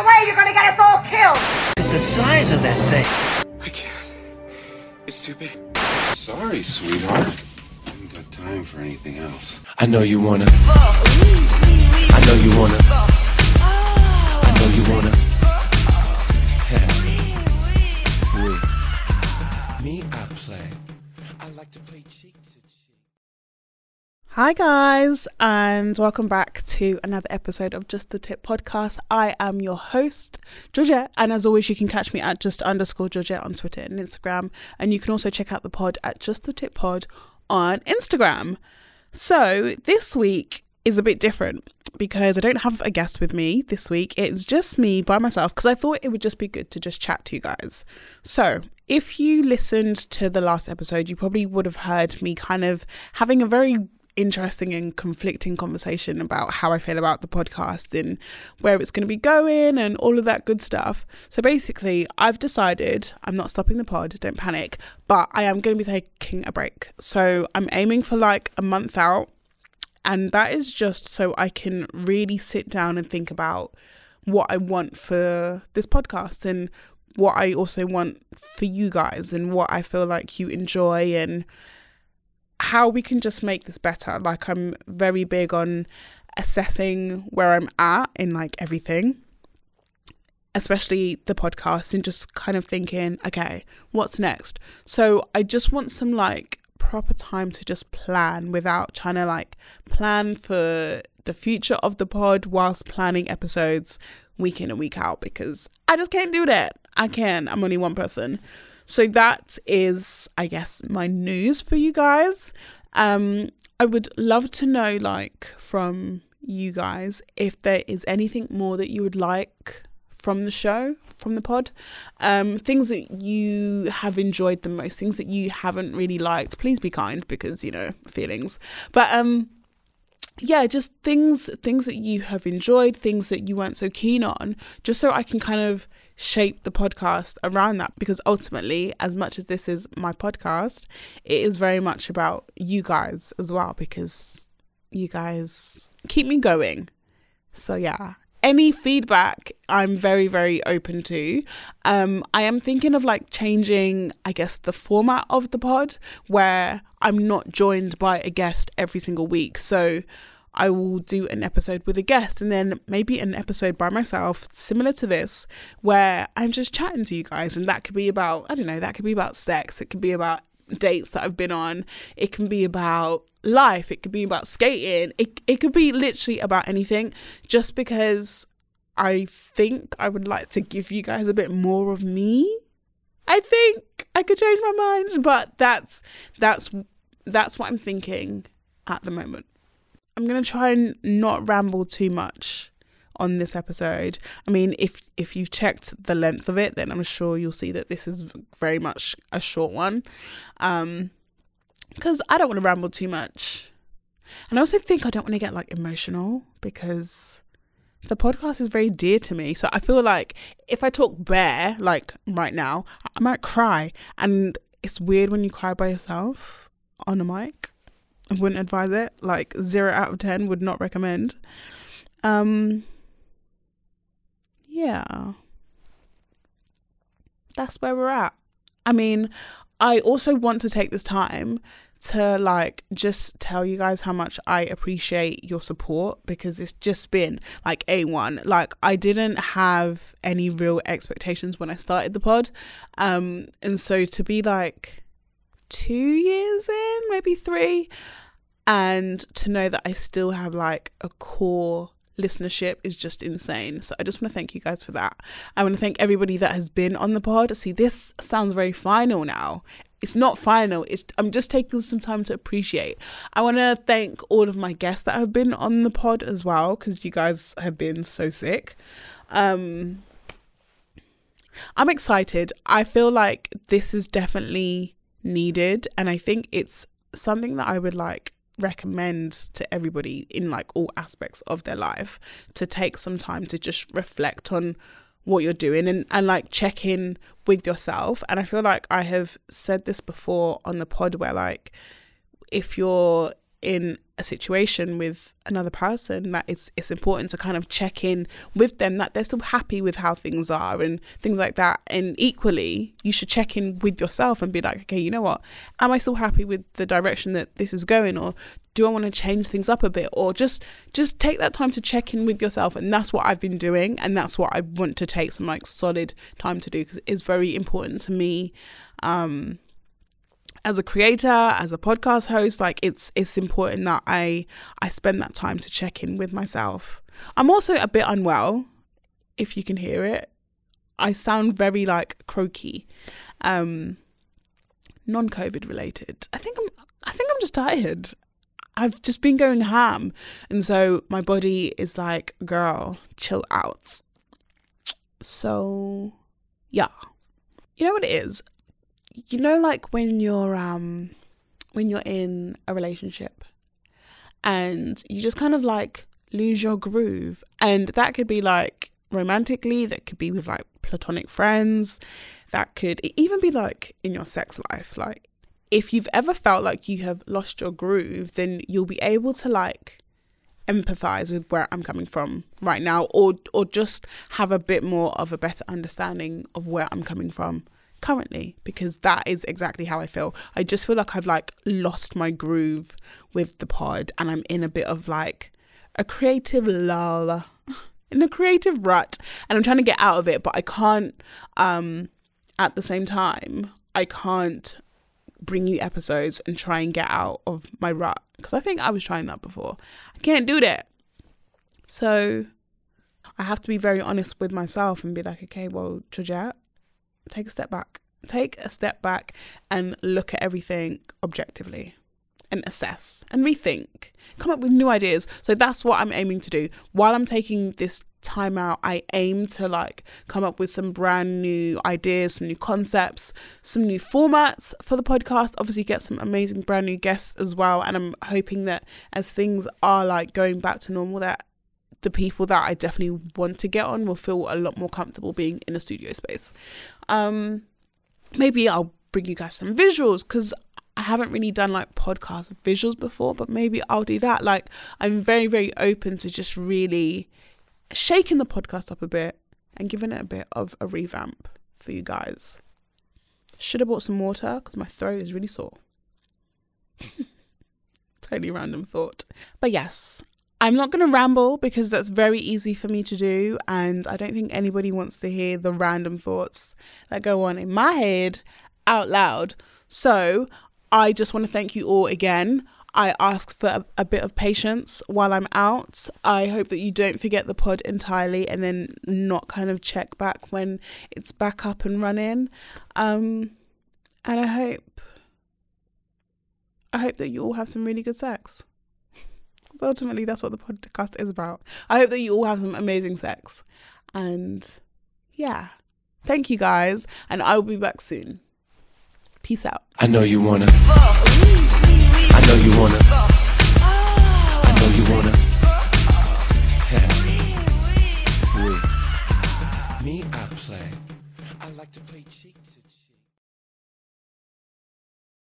the way, you're gonna get us all killed! Look at The size of that thing. I can't. It's too big. Sorry, sweetheart. I haven't got time for anything else. I know you wanna. I know you wanna. I know you wanna. Hi, guys, and welcome back to another episode of Just the Tip podcast. I am your host, Georgette, and as always, you can catch me at just underscore Georgette on Twitter and Instagram, and you can also check out the pod at Just the Tip Pod on Instagram. So, this week is a bit different because I don't have a guest with me this week. It's just me by myself because I thought it would just be good to just chat to you guys. So, if you listened to the last episode, you probably would have heard me kind of having a very interesting and conflicting conversation about how I feel about the podcast and where it's going to be going and all of that good stuff. So basically, I've decided I'm not stopping the pod, don't panic, but I am going to be taking a break. So I'm aiming for like a month out, and that is just so I can really sit down and think about what I want for this podcast and what I also want for you guys and what I feel like you enjoy and how we can just make this better. Like I'm very big on assessing where I'm at in like everything, especially the podcast, and just kind of thinking, okay, what's next? So I just want some like proper time to just plan without trying to like plan for the future of the pod whilst planning episodes week in and week out because I just can't do that. I can. I'm only one person. So that is, I guess, my news for you guys. Um, I would love to know, like, from you guys, if there is anything more that you would like from the show, from the pod, um, things that you have enjoyed the most, things that you haven't really liked. Please be kind, because you know feelings. But um, yeah, just things things that you have enjoyed, things that you weren't so keen on, just so I can kind of shape the podcast around that because ultimately as much as this is my podcast it is very much about you guys as well because you guys keep me going. So yeah any feedback i'm very very open to. Um i am thinking of like changing i guess the format of the pod where i'm not joined by a guest every single week. So I will do an episode with a guest and then maybe an episode by myself, similar to this, where I'm just chatting to you guys. And that could be about, I don't know, that could be about sex, it could be about dates that I've been on, it can be about life, it could be about skating, it, it could be literally about anything, just because I think I would like to give you guys a bit more of me. I think I could change my mind, but that's that's that's what I'm thinking at the moment. I'm gonna try and not ramble too much on this episode. I mean, if if you've checked the length of it, then I'm sure you'll see that this is very much a short one. Um, because I don't want to ramble too much, and I also think I don't want to get like emotional because the podcast is very dear to me. So I feel like if I talk bare like right now, I might cry, and it's weird when you cry by yourself on a mic. I wouldn't advise it. Like zero out of ten would not recommend. Um yeah. That's where we're at. I mean, I also want to take this time to like just tell you guys how much I appreciate your support because it's just been like A1. Like I didn't have any real expectations when I started the pod. Um and so to be like 2 years in, maybe 3, and to know that I still have like a core listenership is just insane. So I just want to thank you guys for that. I want to thank everybody that has been on the pod. See, this sounds very final now. It's not final. It's I'm just taking some time to appreciate. I want to thank all of my guests that have been on the pod as well cuz you guys have been so sick. Um I'm excited. I feel like this is definitely needed and I think it's something that I would like recommend to everybody in like all aspects of their life to take some time to just reflect on what you're doing and, and like check in with yourself. And I feel like I have said this before on the pod where like if you're in a situation with another person that it's it's important to kind of check in with them that they're still happy with how things are and things like that. And equally you should check in with yourself and be like okay you know what? Am i still happy with the direction that this is going or do i want to change things up a bit? Or just just take that time to check in with yourself. And that's what i've been doing. And that's what i want to take some like solid time to do because it's very important to me um as a creator as a podcast host like it's it's important that i i spend that time to check in with myself. I'm also a bit unwell if you can hear it. I sound very like croaky um non-covid related. I think i'm i think i'm just tired. I've just been going ham. And so my body is like girl chill out. So yeah. You know what it is you know like when you're um when you're in a relationship and you just kind of like lose your groove and that could be like romantically that could be with like platonic friends that could even be like in your sex life like if you've ever felt like you have lost your groove then you'll be able to like empathize with where I'm coming from right now or or just have a bit more of a better understanding of where I'm coming from currently because that is exactly how I feel. I just feel like I've like lost my groove with the pod and I'm in a bit of like a creative lull in a creative rut and I'm trying to get out of it but I can't um at the same time I can't bring you episodes and try and get out of my rut because I think I was trying that before. I can't do that. So I have to be very honest with myself and be like, okay, well, Georgette, take a step back. Take a step back and look at everything objectively and assess and rethink. Come up with new ideas. So that's what I'm aiming to do. While I'm taking this time out, I aim to like come up with some brand new ideas, some new concepts, some new formats for the podcast. Obviously, get some amazing brand new guests as well. And I'm hoping that as things are like going back to normal, that the people that I definitely want to get on will feel a lot more comfortable being in a studio space. Um, maybe I'll bring you guys some visuals because I haven't really done like podcast visuals before, but maybe I'll do that. Like, I'm very, very open to just really shaking the podcast up a bit and giving it a bit of a revamp for you guys. Should have bought some water because my throat is really sore. totally random thought. But yes, I'm not going to ramble because that's very easy for me to do. And I don't think anybody wants to hear the random thoughts that go on in my head out loud. So I just want to thank you all again. I ask for a, a, bit of patience while I'm out. I hope that you don't forget the pod entirely and then not kind of check back when it's back up and running. Um, and I hope, I hope that you all have some really good sex but ultimately, that's what the podcast is about. I hope that you all have some amazing sex. And yeah, thank you guys. And I will be back soon. Peace out. I know you wanna. I know you wanna. I know you wanna. Me, I play. I like to play cheek to